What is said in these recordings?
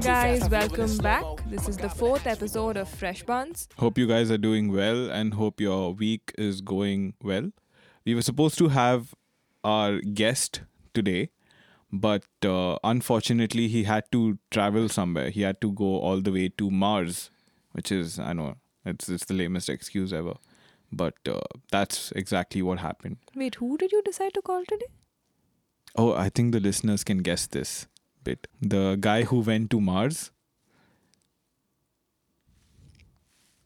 guys, welcome back. This is the fourth episode of Fresh Buns. Hope you guys are doing well and hope your week is going well. We were supposed to have our guest today, but uh, unfortunately, he had to travel somewhere. He had to go all the way to Mars, which is, I know, it's, it's the lamest excuse ever. But uh, that's exactly what happened. Wait, who did you decide to call today? Oh, I think the listeners can guess this bit. The guy who went to Mars.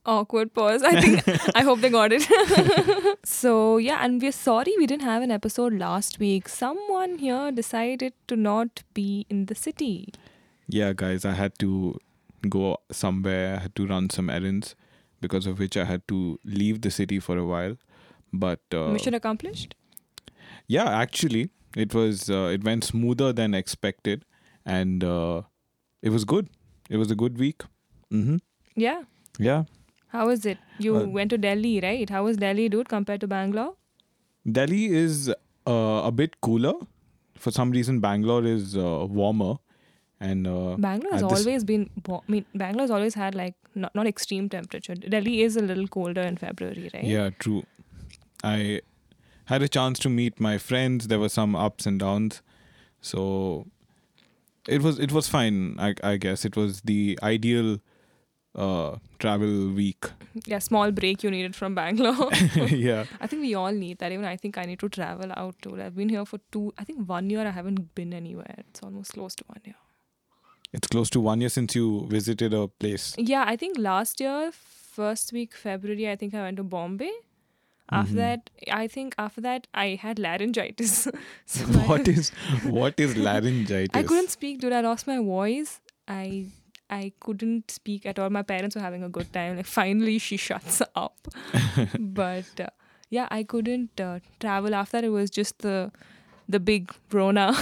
Awkward pause. I think I hope they got it. so yeah, and we're sorry we didn't have an episode last week. Someone here decided to not be in the city. Yeah, guys, I had to go somewhere. I had to run some errands, because of which I had to leave the city for a while. But uh, Mission accomplished. yeah, actually, it was uh, it went smoother than expected, and uh, it was good. It was a good week. Mm-hmm. Yeah. Yeah, How was it? You Uh, went to Delhi, right? How was Delhi, dude, compared to Bangalore? Delhi is uh, a bit cooler. For some reason, Bangalore is uh, warmer, and uh, Bangalore has always been. I mean, Bangalore's always had like not not extreme temperature. Delhi is a little colder in February, right? Yeah, true. I had a chance to meet my friends. There were some ups and downs, so it was it was fine. I I guess it was the ideal uh, travel week. Yeah, small break you needed from Bangalore. yeah, I think we all need that. Even I think I need to travel out too. I've been here for two, I think one year. I haven't been anywhere. It's almost close to one year. it's close to one year since you visited a place. Yeah, I think last year, first week February, I think I went to Bombay. After Mhm. that, I think after that I had laryngitis. so I- what is what is laryngitis? I couldn't speak, dude. I lost my voice. I I couldn't speak at all. My parents were having a good time. Like finally, she shuts up. but uh, yeah, I couldn't uh, travel after that. It was just the the big Rona,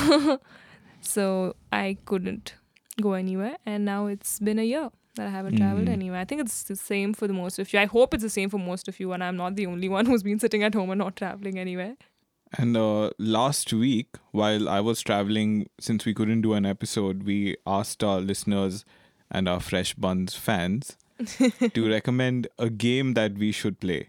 so I couldn't go anywhere. And now it's been a year that I haven't traveled Mm. anywhere. I think it's the same for the most of you. I hope it's the same for most of you, and I'm not the only one who's been sitting at home and not traveling anywhere. And uh, last week, while I was traveling, since we couldn't do an episode, we asked our listeners and our Fresh Buns fans to recommend a game that we should play.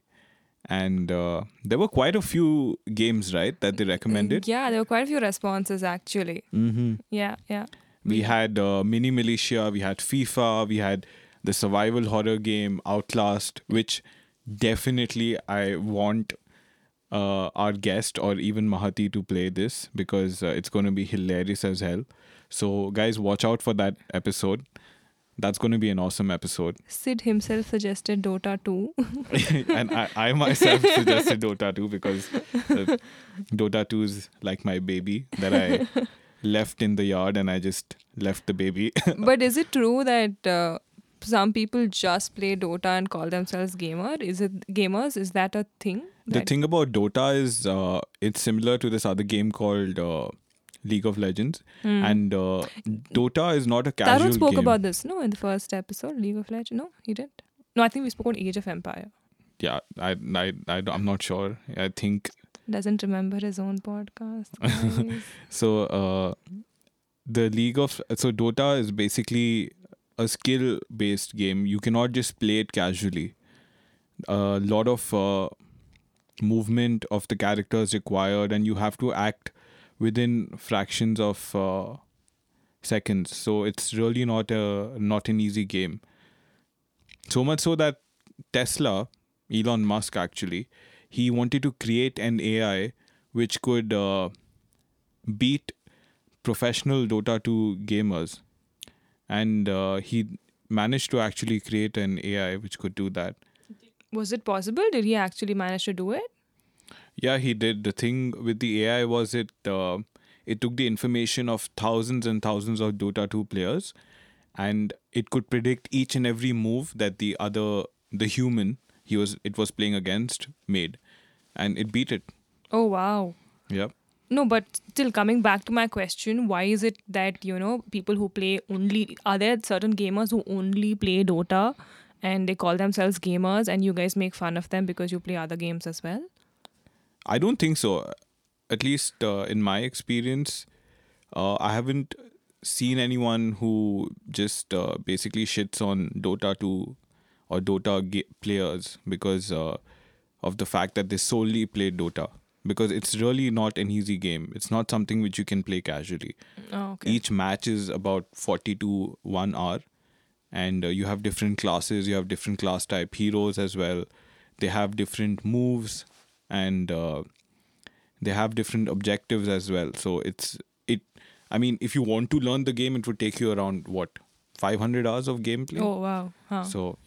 And uh, there were quite a few games, right, that they recommended. Yeah, there were quite a few responses actually. Mm-hmm. Yeah, yeah. We had uh, Mini Militia, we had FIFA, we had the survival horror game Outlast, which definitely I want uh, our guest or even Mahati to play this because uh, it's going to be hilarious as hell. So, guys, watch out for that episode. That's going to be an awesome episode. Sid himself suggested Dota 2. and I, I myself suggested Dota 2 because uh, Dota 2 is like my baby that I left in the yard and I just left the baby. but is it true that uh, some people just play Dota and call themselves gamer? Is it gamers? Is that a thing? The thing about Dota is uh, it's similar to this other game called uh, League of Legends, Hmm. and uh, Dota is not a casual Tarun spoke game. about this, no, in the first episode, League of Legends. No, he didn't. No, I think we spoke on Age of Empire. yeah, I, I, I, I'm not sure. I think Doesn't remember his own podcast. so. Uh, the League of so Dota is basically a skill-based game. You cannot just play it casually. A lot of uh, movement of the characters required, and you have to act within fractions of uh, seconds. So it's really not a not an easy game. So much so that Tesla, Elon Musk actually, he wanted to create an AI which could uh, beat professional Dota 2 gamers, and uh, he managed to actually create an AI which could do that. Was it possible? Did he actually manage to do it? Yeah, he did. The thing with the AI was it uh, it took the information of thousands and thousands of Dota 2 players and it could predict each and every move that the other the human he was it was playing against made and it beat it. Oh, wow. Yeah. No, but still coming back to my question, why is it that, you know, people who play only, are there certain gamers who only play Dota and they call themselves gamers and you guys make fun of them because you play other games as well? I don't think so. At least uh, in my experience, uh, I haven't seen anyone who just uh, basically shits on Dota 2 or Dota ga- players because uh, of the fact that they solely play Dota. Because it's really not an easy game. It's not something which you can play casually. Oh, okay. Each match is about 40 to 1 hour. And uh, you have different classes, you have different class type heroes as well. They have different moves and uh, they have different objectives as well. So it's it. I mean, if you want to learn the game, it would take you around what 500 hours of gameplay. Oh wow. Huh. So,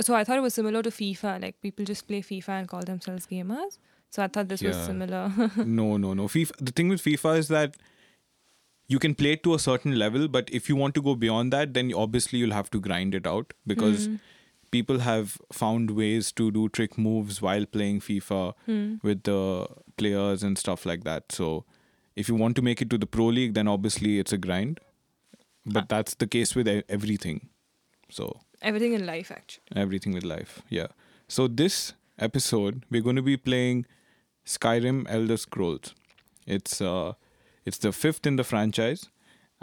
So I thought it was similar to FIFA. Like people just play FIFA and call themselves gamers. So I thought this was similar. no, no, no. FIFA. The thing with FIFA is that you can play it to a certain level, but if you want to go beyond that, then obviously you'll have to grind it out because Hmm. people have found ways to do trick moves while playing FIFA Hmm. with the players and stuff like that. So if you want to make it to the pro league, then obviously it's a grind. But that's the case with everything. So Everything in life, actually. everything with life. Yeah. So this episode we're going to be playing Skyrim Elder Scrolls. It's uh it's the fifth in the franchise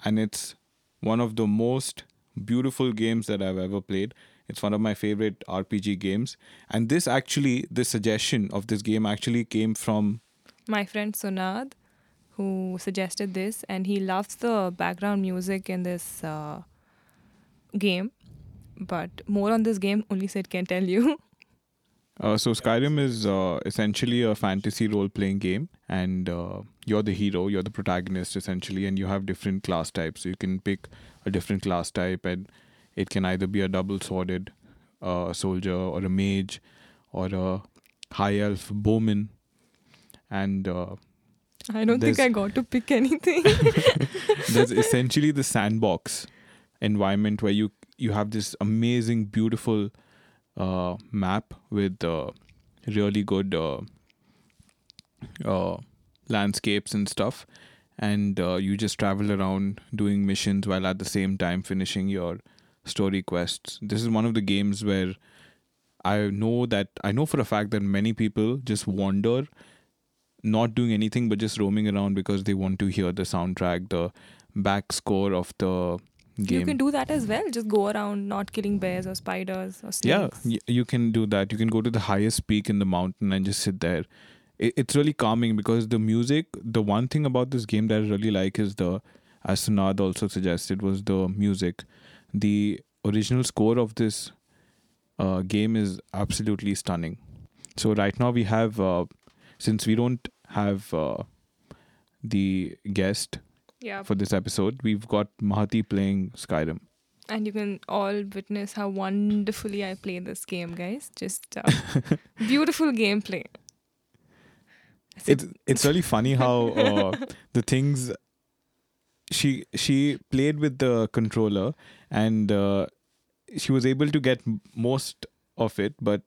and it's one of the most beautiful games that I've ever played. It's one of my favorite RPG games. And this actually the suggestion of this game actually came from My friend Sunad, who suggested this, and he loves the background music in this uh, game. But more on this game, only Sid can tell you. Uh, so Skyrim is uh, essentially a fantasy role-playing game, and uh, you're the hero, you're the protagonist essentially, and you have different class types. So you can pick a different class type, and it can either be a double-sworded uh, soldier, or a mage, or a high elf bowman, and uh, I don't think I got to pick anything. there's essentially the sandbox environment where you you have this amazing, beautiful uh, map with uh, really good uh, uh, landscapes and stuff, and uh, you just travel around doing missions while at the same time finishing your story quests. This is one of the games where I know that I know for a fact that many people just wander not doing anything but just roaming around because they want to hear the soundtrack, the back score of the game. you can do that as well. Just go around not killing bears or spiders or yeah, snakes. y- you can do that. You can go to the highest peak in the mountain and just sit there. It's really calming because the music. The one thing about this game that I really like is the, as Sunad also suggested, was the music. The original score of this uh, game is absolutely stunning. So right now we have, uh, since we don't have uh, the guest Yeah. for this episode, we've got Mahati playing Skyrim. And you can all witness how wonderfully I play this game, guys. Just uh, beautiful gameplay. it's it's really funny how uh, the things she she played with the controller and uh, she was able to get most of it but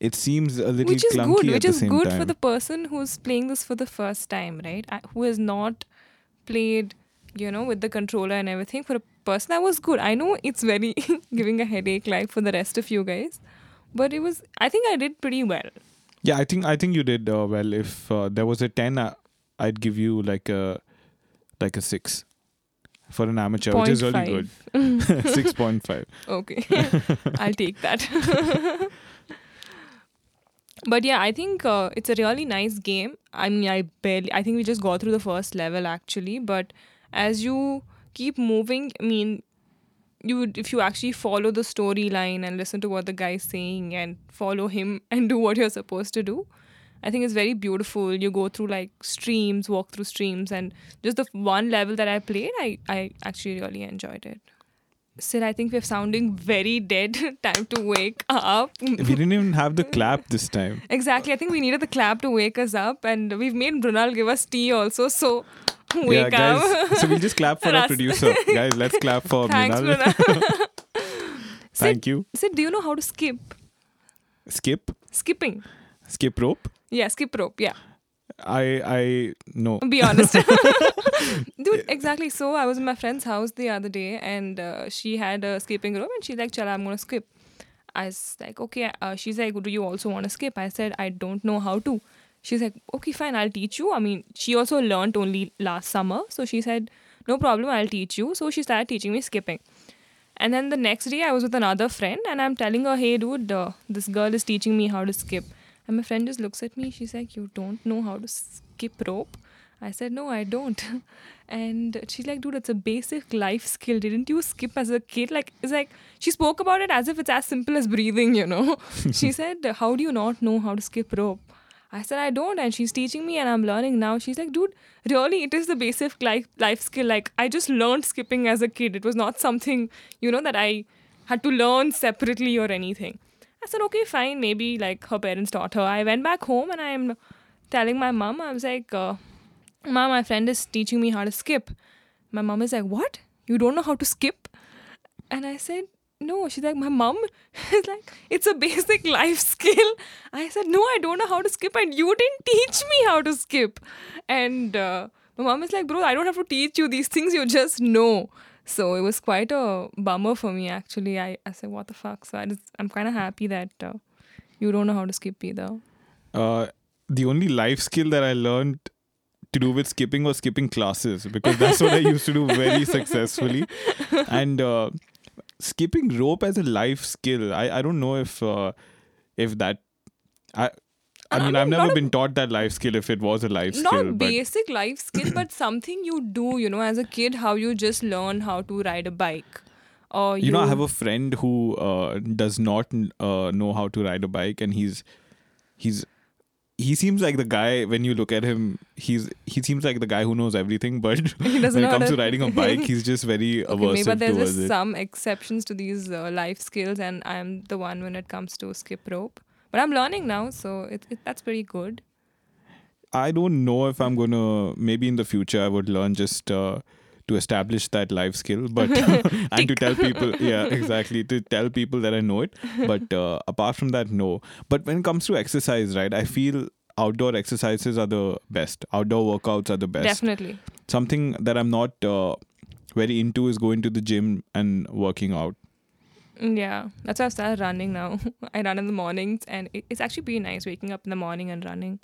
it seems a little which is clunky good which is good time for the person who's playing this for the first time right I, who has not played you know with the controller and everything for a person that was good. I know it's very giving a headache like for the rest of you guys but it was i think i did pretty well. Yeah i think i think you did uh, well. If uh, there was a 10 uh, i'd give you like a like a 6 for an amateur which is really good. 6.5 okay. I'll take that but yeah i think uh, it's a really nice game. I mean i barely i think we just got through the first level actually. But as you keep moving i mean you would if you actually follow the storyline and listen to what the guy's saying and follow him and do what you're supposed to do i think it's very beautiful. You go through like streams walk through streams and just the one level that i played i i actually really enjoyed it Sid, I think we're sounding very dead. Time to wake up. we didn't even have the clap this time exactly. I think we needed the clap to wake us up, and we've made Brunal give us tea also. So wake yeah up. guys so we'll just clap for our producer guys let's clap for Thanks, Mrinal. Brunal. thank you Sid, do you know how to skip? skip Skipping. skip rope Yeah, skip rope. Yeah. I I no. Be honest. Dude, exactly. So I was in my friend's house the other day and uh, she had a skipping rope and she's like, Chala, I'm going to skip. I was like, okay. Uh, she's like, do you also want to skip? I said, I don't know how to. She's like, okay, fine, I'll teach you. I mean, she also learned only last summer. So she said, no problem, I'll teach you. So she started teaching me skipping. And then the next day, I was with another friend, and I'm telling her, hey, dude, uh, this girl is teaching me how to skip. And my friend just looks at me. She's like, you don't know how to skip rope? I said, no, I don't. And she's like, dude, it's a basic life skill. Didn't you skip as a kid? Like, it's like, she spoke about it as if it's as simple as breathing, you know? she said, how do you not know how to skip rope? I said, I don't. And she's teaching me and I'm learning now. She's like, dude, really, it is the basic life, life skill. Like, I just learned skipping as a kid. It was not something, you know, that I had to learn separately or anything. I said, okay, fine. Maybe like her parents taught her. I went back home and I'm telling my mom, I was like, uh, Mom, my friend is teaching me how to skip. My mom is like, What? You don't know how to skip? And I said, No. She's like, My mom is like, It's a basic life skill. I said, No, I don't know how to skip, and you didn't teach me how to skip. And uh, my mom is like, Bro, I don't have to teach you these things, you just know. So it was quite a bummer for me, actually. I, I said, What the fuck? So I just, I'm kind of happy that uh, you don't know how to skip either. Uh, the only life skill that I learned to do with skipping was skipping classes because that's what I used to do very successfully. And uh, skipping rope as a life skill, I, I don't know if uh, if that I. I mean, I've never not a- been taught that life skill if it was a life not skill. But basic life skill but something you do you know as a kid how you just learn how to ride a bike or you, you know, I have a friend who uh, does not uh, know how to ride a bike, and he's he's he seems like the guy when you look at him. He's he seems like the guy who knows everything, but He when it comes to riding a bike, he's just very okay, maybe aversive but there's towards just it. some exceptions to these uh, life skills and i'm the one when it comes to skip rope but i'm learning now so it, it that's pretty good I don't know if I'm gonna. Maybe in the future, I would learn just uh, to establish that life skill, but and to tell people, yeah, exactly, to tell people that I know it. But uh, apart from that, no. But when it comes to exercise, right, I feel outdoor exercises are the best. Outdoor workouts are the best. definitely Something that I'm not uh, very into is going to the gym and working out. Yeah that's why i started running now i run in the mornings and it's actually pretty nice waking up in the morning and running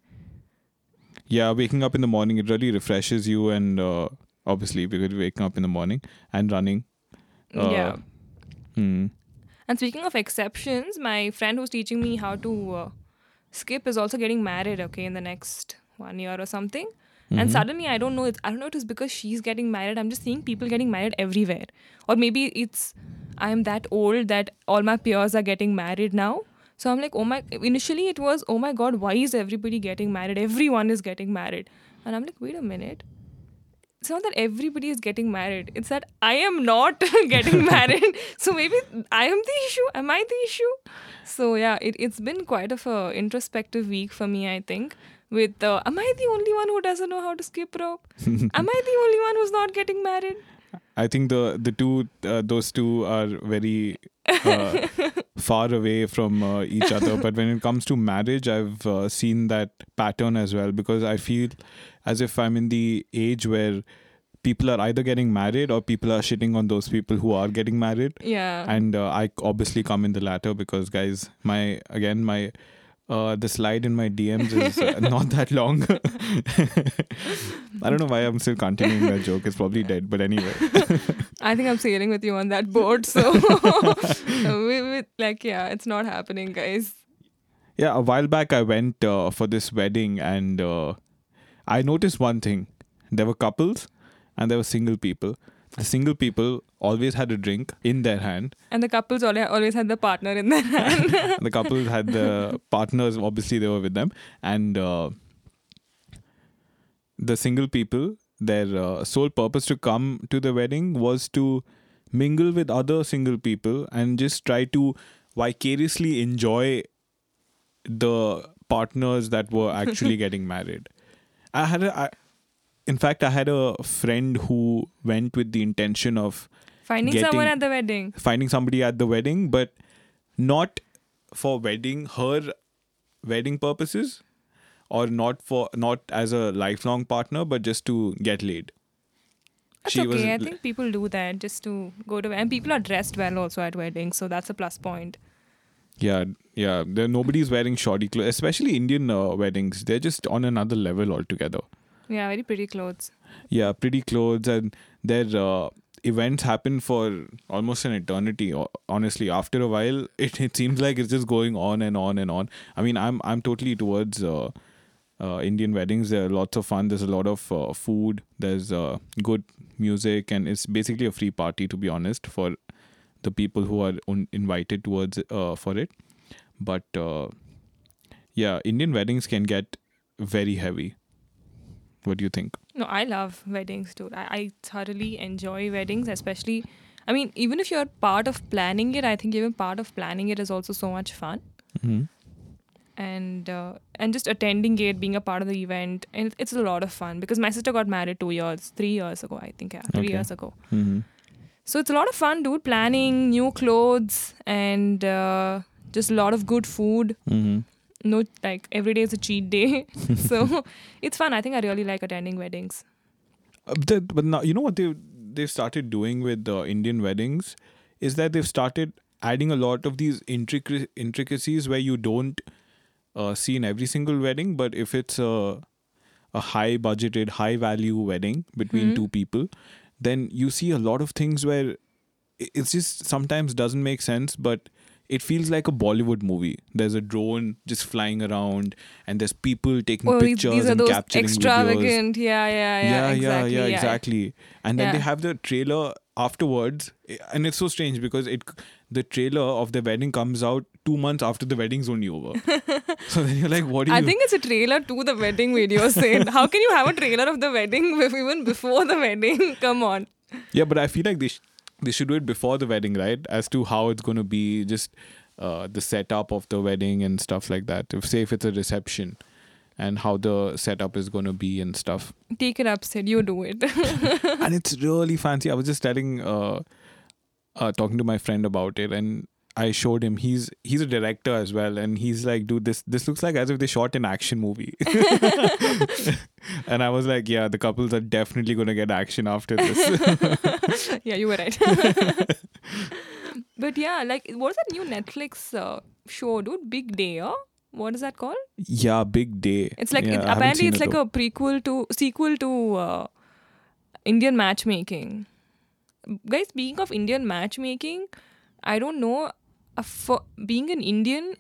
Yeah, waking up in the morning it really refreshes you, and uh, obviously because you're waking up in the morning and running. Uh, yeah Hmm. And speaking of exceptions, my friend who's teaching me how to uh, skip is also getting married. Okay, in the next one year or something. Mm-hmm. And suddenly, I don't know. It's, I don't know. If It is because she's getting married. I'm just seeing people getting married everywhere, or maybe it's I'm that old that all my peers are getting married now. So I'm like, oh my. Initially, it was, oh my god, why is everybody getting married? Everyone is getting married, and I'm like, wait a minute. It's not that everybody is getting married. It's that I am not getting married. So maybe I am the issue. Am I the issue? So yeah, it, it's been quite of a introspective week for me, I think. With uh, am I the only one who doesn't know how to skip rope? am I the only one who's not getting married? I think the the two uh, those two are very uh, far away from uh, each other. But when it comes to marriage, I've uh, seen that pattern as well because I feel as if I'm in the age where people are either getting married or people are shitting on those people who are getting married. Yeah. And uh, I obviously come in the latter because, guys, my again my uh, the slide in my DMs is uh, not that long. I don't know why I'm still continuing that joke. It's probably dead, but anyway. I think I'm sailing with you on that boat. So we, we, like, yeah, it's not happening, guys. Yeah, a while back I went uh, for this wedding and uh, I noticed one thing. There were couples and there were single people. The single people always had a drink in their hand. And the couples always always had the partner in their hand. the couples had the partners, obviously, they were with them. And uh, the single people, their uh, sole purpose to come to the wedding was to mingle with other single people and just try to vicariously enjoy the partners that were actually getting married. I had a, I, in fact, I had a friend who went with the intention of Finding Getting- someone at the wedding. finding somebody at the wedding, but not for wedding her wedding purposes, or not for not as a lifelong partner, but just to get laid. That's She okay. I think people do that just to go to and people are dressed well also at weddings, so that's a plus point. Yeah, yeah. There nobody's wearing shoddy clothes, especially Indian uh, weddings. They're just on another level altogether. Yeah, very pretty clothes. Yeah, pretty clothes and their uh, events happen for almost an eternity. Honestly, after a while, it, it seems like it's just going on and on and on. I mean, I'm I'm totally towards uh, uh, Indian weddings. There are lots of fun. There's a lot of uh, food. There's uh, good music, and it's basically a free party. To be honest, for the people who are un- invited towards uh, for it. But uh, yeah, Indian weddings can get very heavy. What do you think? No, I love weddings too. I, I thoroughly enjoy weddings, especially. I mean, even if you're part of planning it, I think even part of planning it is also so much fun. Mm-hmm. and uh, and just attending it, being a part of the event, and it's a lot of fun because my sister got married two years, three years ago, I think, yeah, three Okay. years ago. Mm-hmm. So it's a lot of fun, dude. Planning new clothes and uh, just a lot of good food. Mm-hmm. No, like every day is a cheat day, so it's fun. I think I really like attending weddings. Uh, that, but now you know what they they've started doing with the Indian weddings is that they've started adding a lot of these intric- intricacies where you don't uh, see in every single wedding, but if it's a a high budgeted, high value wedding between Hmm. two people, then you see a lot of things where it's just sometimes doesn't make sense, but it feels like a Bollywood movie. There's a drone just flying around, and there's people taking Oh, pictures these are and those capturing videos extravagant. Yeah, yeah, yeah, exactly. yeah, exactly. And then they have the trailer afterwards, eh, and it's so strange because it the trailer of the wedding comes out two months after the wedding's only over. so then you're like, what do you? I think it's a trailer to the wedding video. Sid, how can you have a trailer of the wedding even before the wedding? Come on. yeah, but I feel like they sh- they should do it before the wedding, right? As to how it's going to be, just uh, the setup of the wedding and stuff like that. If say if it's a reception. And how the setup is going to be and stuff. Take it up, Sid. You do it. and it's really fancy. I was just telling, uh, uh, talking to my friend about it, and I showed him. He's he's a director as well, and he's like, "Dude, this this looks like as if they shot an action movie." and I was like, "Yeah, the couples are definitely gonna get action after this." yeah, you were right. but yeah, like what's that new Netflix uh, show, dude? Big Day, huh? What is that called? yeah, big day. It's like Yeah, it's, apparently it's it like though. a prequel to sequel to uh, Indian matchmaking. Guys, speaking of Indian matchmaking, I don't know. For being an Indian,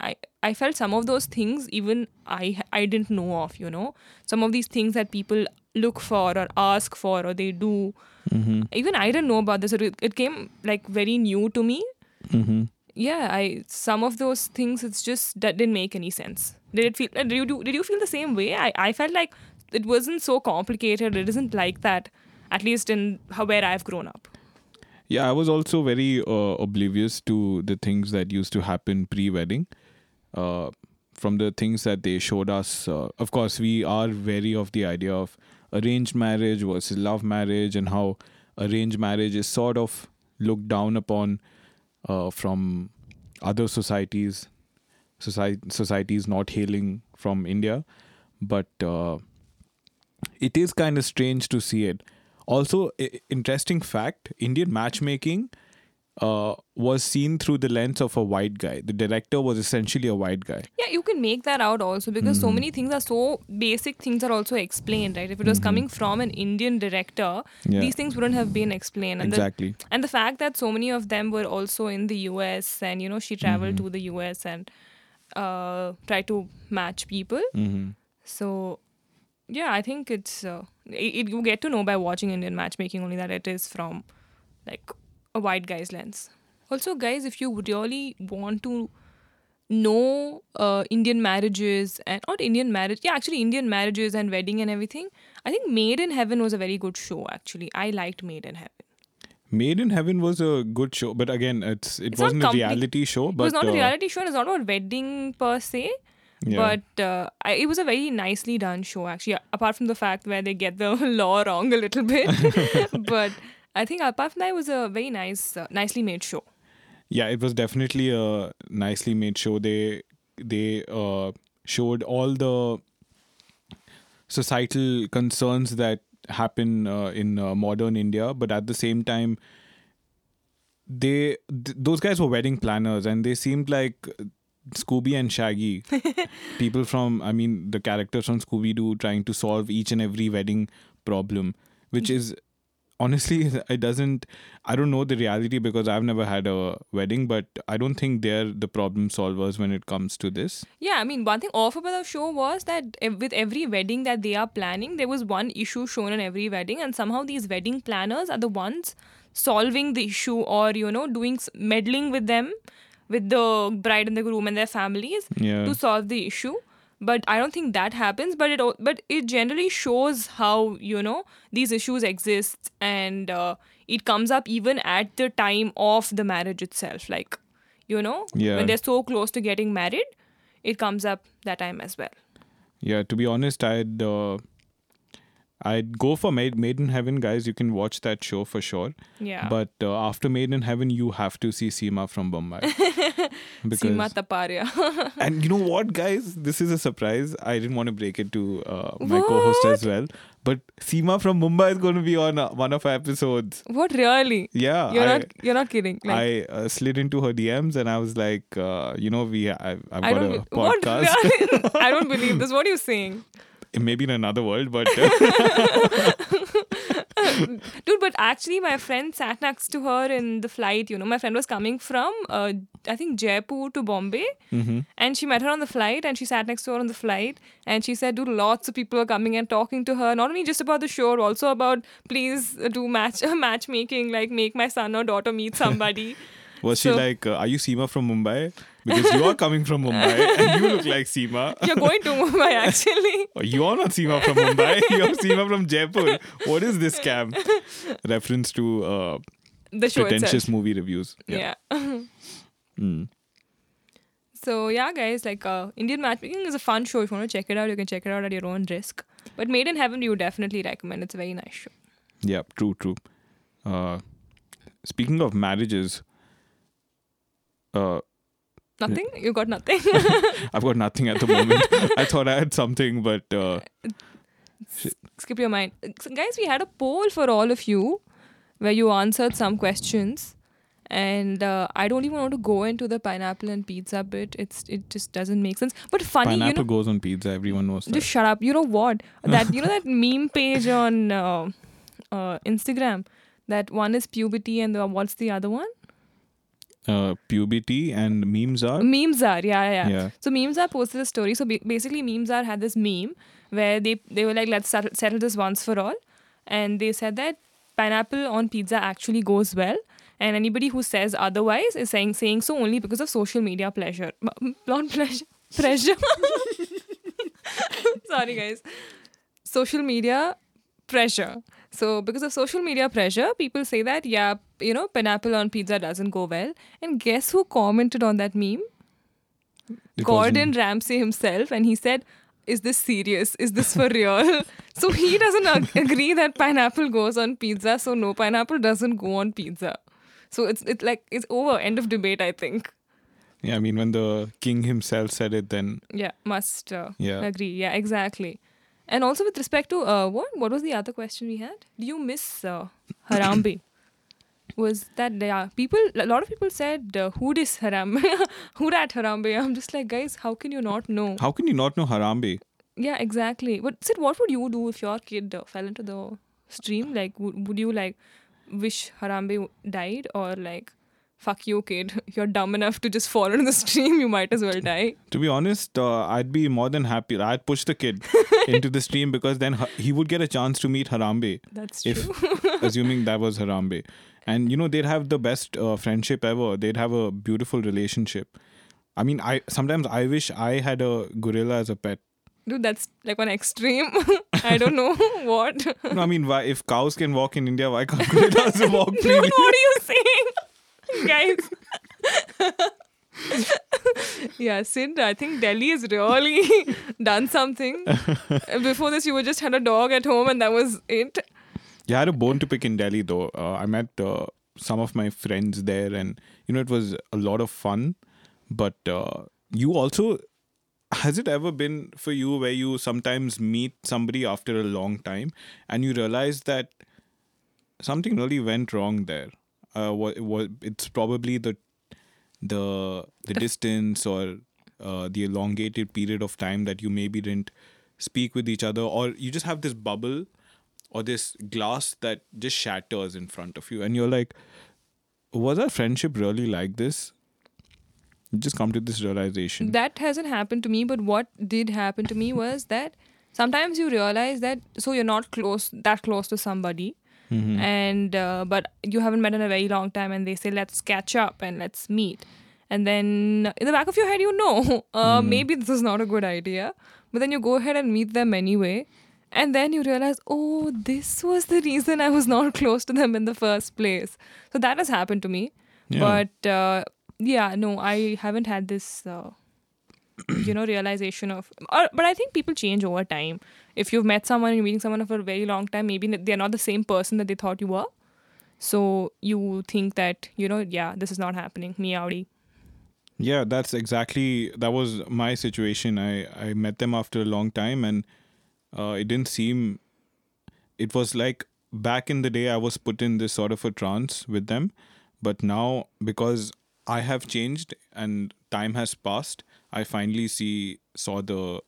I I felt some of those things even I I didn't know of. You know, some of these things that people look for or ask for or they do. Mhm, Even I didn't know about this. It, it came like very new to me. mhm. Yeah, I some of those things it's just that didn't make any sense. Did it feel? Did you do? Did you feel the same way? I I felt like it wasn't so complicated. It isn't like that. At least in how where I've grown up. Yeah, I was also very uh, oblivious to the things that used to happen pre-wedding. Uh, from the things that they showed us, uh, of course, we are wary of the idea of arranged marriage versus love marriage, and how arranged marriage is sort of looked down upon uh, from other societies, society, societies not hailing from India. But uh, it is kind of strange to see it. Also, i- interesting fact: Indian matchmaking uh, was seen through the lens of a white guy. The director was essentially a white guy. Yeah, you can make that out also because so Mhm. many things are so basic. Things are also explained, right? If it was Mhm. coming from an Indian director, Yeah, these things wouldn't have been explained. And the exactly. and the fact that so many of them were also in the US and you know she traveled Mhm. to the US and uh tried to match people hmm so yeah i think it's uh, it, it- you get to know by watching indian matchmaking only that it is from like a white guy's lens. Also guys if you really want to know uh, indian marriages and not indian marriage yeah actually indian marriages and wedding and everything i think made in heaven was a very good show actually. I liked made in heaven. Made in Heaven was a good show, but again, it's it It's wasn't a reality show. it But was not uh, a reality show it's not about wedding per se yeah. But uh, I, it was a very nicely done show, actually. Apart from the fact where they get the law wrong a little bit, but I think apart from that, it was a very nice, uh, nicely made show. yeah, it was definitely a nicely made show. They they uh, showed all the societal concerns that happen uh, in uh, modern India, but at the same time, they th- those guys were wedding planners, and they seemed like Scooby and Shaggy. People from, I mean, the characters from Scooby Doo trying to solve each and every wedding problem, which is honestly, it doesn't. I don't know the reality because I've never had a wedding, but I don't think they're the problem solvers when it comes to this. Yeah, I mean, one thing off about the show was that with every wedding that they are planning, there was one issue shown in every wedding, and somehow these wedding planners are the ones solving the issue or you know doing meddling with them, with the bride and the groom and their families Yeah. to solve the issue. But I don't think that happens. But it but it generally shows how you know these issues exist, and uh, it comes up even at the time of the marriage itself. Like you know Yeah. when they're so close to getting married, it comes up that time as well. Yeah, to be honest, I'd uh, I'd go for Made Made in Heaven, guys. You can watch that show for sure. Yeah. But uh, after Made in Heaven, you have to see Seema from Bombay. because Seema Taparia. and you know what, guys? This is a surprise. I didn't want to break it to uh, my co-host as well. But Seema from Mumbai is going to be on uh, one of our episodes. what really? Yeah, You're I, not. You're not kidding. Like, I uh, slid into her DMs and I was like, uh, you know, we I, I've I got a be- What? podcast. I don't believe this. What are you saying, Maybe in another world, but dude? But actually, my friend sat next to her in the flight. You know, my friend was coming from, uh, I think Jaipur to Bombay, mhm. and she met her on the flight, and she sat next to her on the flight, and she said, "Dude, lots of people are coming and talking to her, not only just about the show, also about please do match matchmaking, like make my son or daughter meet somebody." was she like, uh, are you Seema from Mumbai? Because you are coming from Mumbai and you look like Seema. You're going to Mumbai, actually. Oh, You are not Seema from Mumbai. You're Seema from Jaipur. What is this scam? Reference to uh, The show pretentious itself. movie reviews. Yeah. Mm. So yeah, guys, like uh, Indian matchmaking is a fun show. If you want to check it out, you can check it out at your own risk. But Made in Heaven, you definitely recommend. It's a very nice show. Yeah, true, true. Uh, speaking of marriages, uh, Nothing? You got nothing? I've got nothing at the moment. I thought I had something, but uh, Skip your mind. So, guys, we had a poll for all of you where you answered some questions. And uh, I don't even want to go into the pineapple and pizza bit. It's it just doesn't make sense. But funny, you pineapple know, goes on pizza. Everyone knows that. just shut up. You know what? That you know that meme page on uh, uh, Instagram. That one is puberty, and the, what's the other one? Uh, puberty and memes are. Memes are, yeah, yeah. Yeah. So memes are posted a story. So ba- basically, memes are had this meme where they they were like, let's settle, settle this once for all, and they said that pineapple on pizza actually goes well, and anybody who says otherwise is saying saying so only because of social media pleasure, not pleasure, pressure. Sorry, guys. Social media pressure. So because of social media pressure, people say that yeah, you know, pineapple on pizza doesn't go well. And guess who commented on that meme? It Gordon wasn't- Ramsay himself, and he said, "Is this serious? Is this for real?" so he doesn't ag- agree that pineapple goes on pizza. So no, pineapple doesn't go on pizza. So it's it's like it's over. End of debate. I think. Yeah, I mean, when the king himself said it, then Yeah, must uh, Yeah. agree. Yeah, exactly. And also with respect to uh, what what was the other question we had? Do you miss uh, Harambe? was that yeah people a lot of people said uh, who Harambe? who dat Harambe? I'm just like guys, how can you not know? how can you not know Harambe? Yeah, exactly. But Sid, what would you do if your kid uh, fell into the stream? Like, would, would you like wish Harambe died or like, fuck you, kid, you're dumb enough to just fall into the stream, you might as well die. To be honest, uh, I'd be more than happy. I'd push the kid into the stream because then he would get a chance to meet Harambe, That's if true. assuming that was Harambe. And you know they'd have the best uh, friendship ever. They'd have a beautiful relationship. I mean, I sometimes I wish I had a gorilla as a pet. Dude, that's like one extreme. I don't know what. No, I mean, why, if cows can walk in India, why can't gorillas walk Dude, what are you saying? Guys. yeah, Sid, I think Delhi has really done something. Before this, you were just had a dog at home and that was it. Yeah, I had a bone to pick in Delhi though. Uh, I met uh, some of my friends there, and you know it was a lot of fun. But uh, you also has it ever been for you where you sometimes meet somebody after a long time and you realize that something really went wrong there? Uh, what, what it's probably the the the distance or uh, the elongated period of time that you maybe didn't speak with each other, or you just have this bubble or this glass that just shatters in front of you, and you're like, was our friendship really like this? You just come to this realization. That hasn't happened to me, but what did happen to me was that sometimes you realize that so you're not close that close to somebody Mhm. and uh, but you haven't met in a very long time and they say let's catch up and let's meet. And then in the back of your head you know uh, maybe this is not a good idea. But then you go ahead and meet them anyway. And then you realize oh this was the reason i was not close to them in the first place. So that has happened to me. Yeah. but uh, yeah no i haven't had this uh, you know realization of or, but i think people change over time if you've met someone and you're meeting someone for a very long time maybe they're not the same person that they thought you were so you think that you know yeah this is not happening me Audi. Yeah, that's exactly that was my situation. I I met them after a long time, and uh, it didn't seem. It was like back in the day, I was put in this sort of a trance with them, but now because I have changed and time has passed, I finally see saw the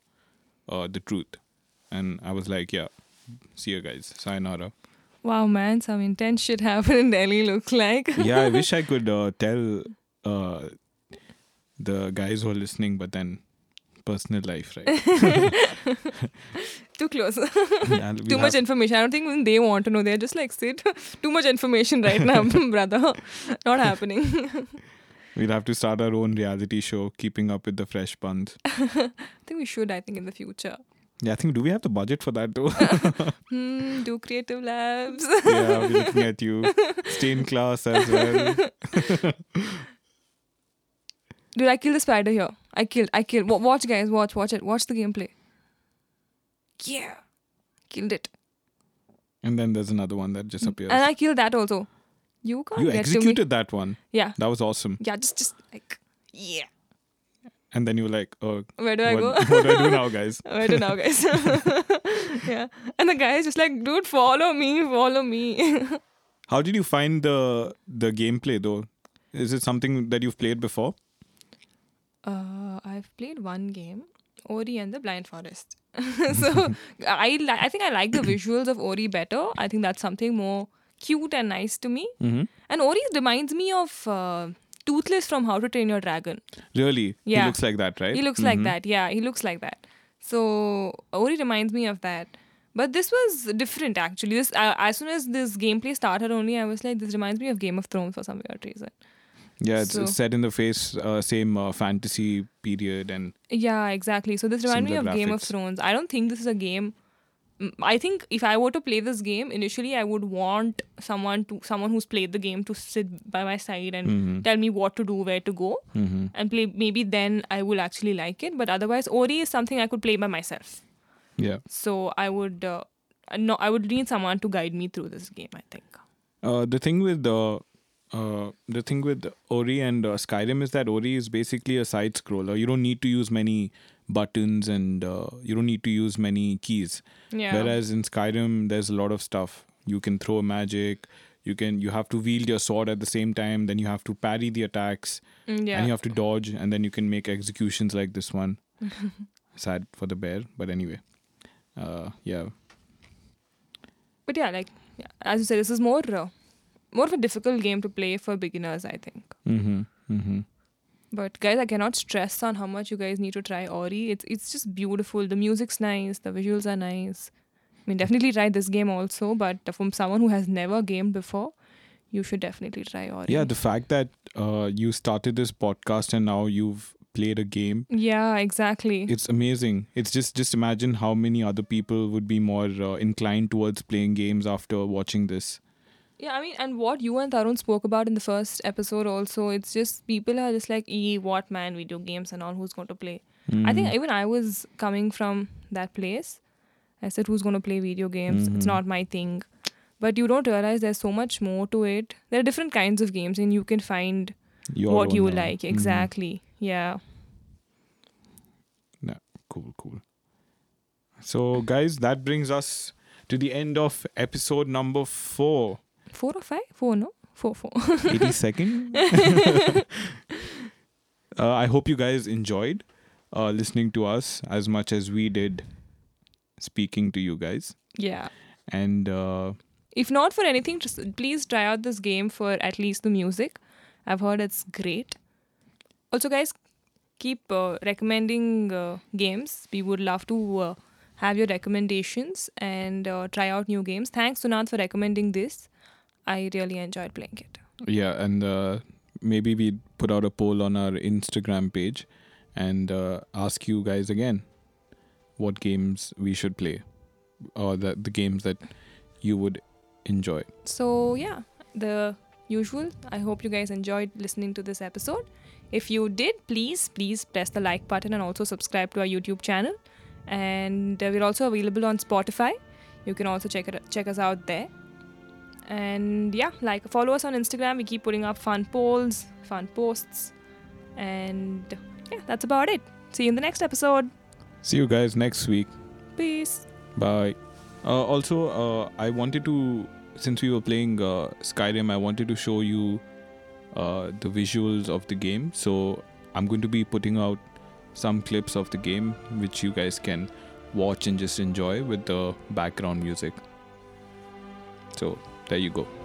uh, the truth, and I was like, yeah, see you guys, sayonara. wow man some intense shit happened in delhi looks like. Yeah, I wish I could uh, tell uh, the guys who are listening, but then personal life, right? too close. Yeah, too much information. I don't think even they want to know. They're just like sit. Too much information right now brother. Not happening. We'll have to start our own reality show, keeping up with the fresh buns. i think we should i think in the future Yeah, I think. Do we have the budget for that though? hmm, do creative labs yeah, we're looking at you. Stay in class as well. Dude, I killed the spider here. I killed. I killed. Wa- Watch, guys. Watch. Watch it. Watch the gameplay. Yeah, killed it. And then there's another one that just appears. And I killed that also. You can't you get to me. executed that one. Yeah, That was awesome. yeah. Just, just like, yeah. And then you were like, oh, Where do I what, go? what do I do now, guys? Where do now, guys? yeah. And the guy is just like, dude, follow me, follow me. How did you find the the gameplay though? Is it something that you've played before? Uh, I've played one game, Ori and the Blind Forest. so I li- I think I like the visuals of Ori better. I think that's something more cute and nice to me. Mm-hmm. And Ori reminds me of uh, Toothless from How to Train Your Dragon. Really? He Yeah. looks like that, right? He looks like Mhm. that. Yeah, he looks like that. So Ori reminds me of that. But this was different actually. This uh, as soon as this gameplay started, only I was like, this reminds me of Game of Thrones for some weird reason. Yeah, it's So- set in the face, uh, same uh, fantasy period, and Yeah, exactly. So this reminds me of Similar Game of. Thrones. I don't think this is a game. I think if I were to play this game initially, I would want someone to someone who's played the game to sit by my side and Mhm. tell me what to do, where to go, Mhm. and play. Maybe then I will actually like it. But otherwise, Ori is something I could play by myself. yeah. So I would uh, no, I would need someone to guide me through this game. I think. Uh, the thing with the uh, the thing with Ori and uh, Skyrim is that Ori is basically a side scroller. You don't need to use many buttons and uh, you don't need to use many keys. Yeah. Whereas in Skyrim, there's a lot of stuff. You can throw magic. You can you have to wield your sword at the same time. Then you have to parry the attacks, Mm, yeah. and you have to dodge, and then you can make executions like this one. Sad for the bear, but anyway, uh, yeah. but yeah, like yeah, as you said, this is more uh, more of a difficult game to play for beginners. I think. Mm-hmm. Mm-hmm. But guys, I cannot stress on how much you guys need to try Ori. It's it's just beautiful. The music's nice. The visuals are nice. I mean, definitely try this game also. But from someone who has never gamed before, you should definitely try Ori. Yeah, the fact that uh, you started this podcast and now you've played a game, yeah, exactly. it's amazing. It's just just imagine how many other people would be more uh, inclined towards playing games after watching this. Yeah, I mean, and what you and Tarun spoke about in the first episode also, it's just people are just like, e, what man, video games and all, who's going to play? I Mm-hmm. think even I was coming from that place. I said, who's going to play video games? It's Mhm. not my thing. But you don't realize there's so much more to it. There are different kinds of games, and you can find Your what you uh, like. mhm. Exactly. Yeah. Cool, cool. So, guys, that brings us to the end of episode number four. Four or five? Four, no? Four, four. 82nd. uh, I hope you guys enjoyed. uh, listening to us as much as we did speaking to you guys. Yeah. And uh, If not for anything, just please try out this game for at least the music. I've heard it's great. Also, guys, keep uh, recommending uh, games. We would love to uh, have your recommendations and uh, try out new games. Thanks, Sunad, for recommending this. I really enjoyed playing it. yeah, and uh, maybe we put out a poll on our Instagram page and uh, ask you guys again what games we should play or the, the games that you would enjoy. So, yeah, the usual. I hope you guys enjoyed listening to this episode. If you did, please, please press the like button and also subscribe to our YouTube channel. And uh, we're also available on Spotify. You can also check it check us out there. And yeah, like follow us on Instagram. We keep putting up fun polls, fun posts, and yeah, that's about it. See you in the next episode. See you guys next week. Peace. Bye. Uh, also, uh, I wanted to, since we were playing uh, Skyrim, I wanted to show you uh, the visuals of the game. So I'm going to be putting out some clips of the game, which you guys can watch and just enjoy with the background music. So there you go.